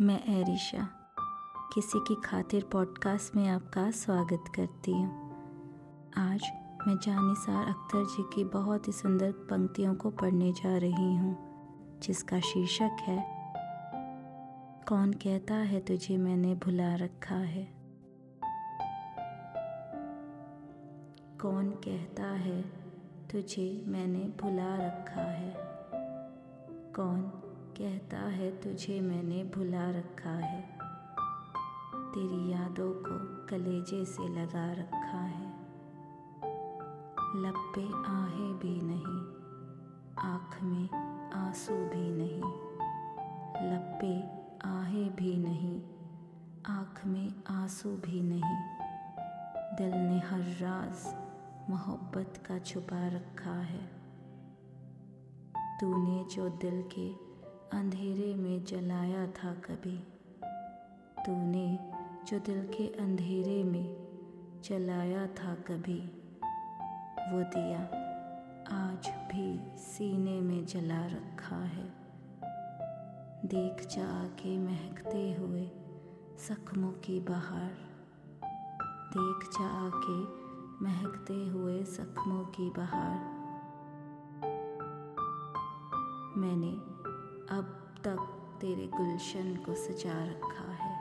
मैं एरिशा, किसी की खातिर पॉडकास्ट में आपका स्वागत करती हूँ। आज मैं जानिसार अख्तर जी की बहुत ही सुंदर पंक्तियों को पढ़ने जा रही हूँ, जिसका शीर्षक है, कौन कहता है तुझे मैंने भुला रखा है? कौन कहता है तुझे मैंने भुला रखा है? कौन कहता है, तुझे मैंने भुला रखा है। तेरी यादों को कलेजे से लगा रखा है। लब पे आहे भी नहीं, आँख में आँसू भी नहीं। लब पे आहे भी नहीं, आँख में आँसू भी नहीं। दिल ने हर राज मोहब्बत का छुपा रखा है। तूने जो दिल के अंधेरे में जलाया था कभी। तूने जो दिल के अंधेरे में जलाया था कभी, वो दिया आज भी सीने में जला रखा है। देख जा के महकते हुए जख्मों की बहार। देख जा के महकते हुए जख्मों की बहार। मैंने अब तक तेरे गुलशन को सजा रखा है।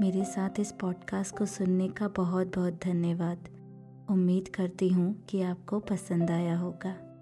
मेरे साथ इस पॉडकास्ट को सुनने का बहुत बहुत धन्यवाद। उम्मीद करती हूँ कि आपको पसंद आया होगा।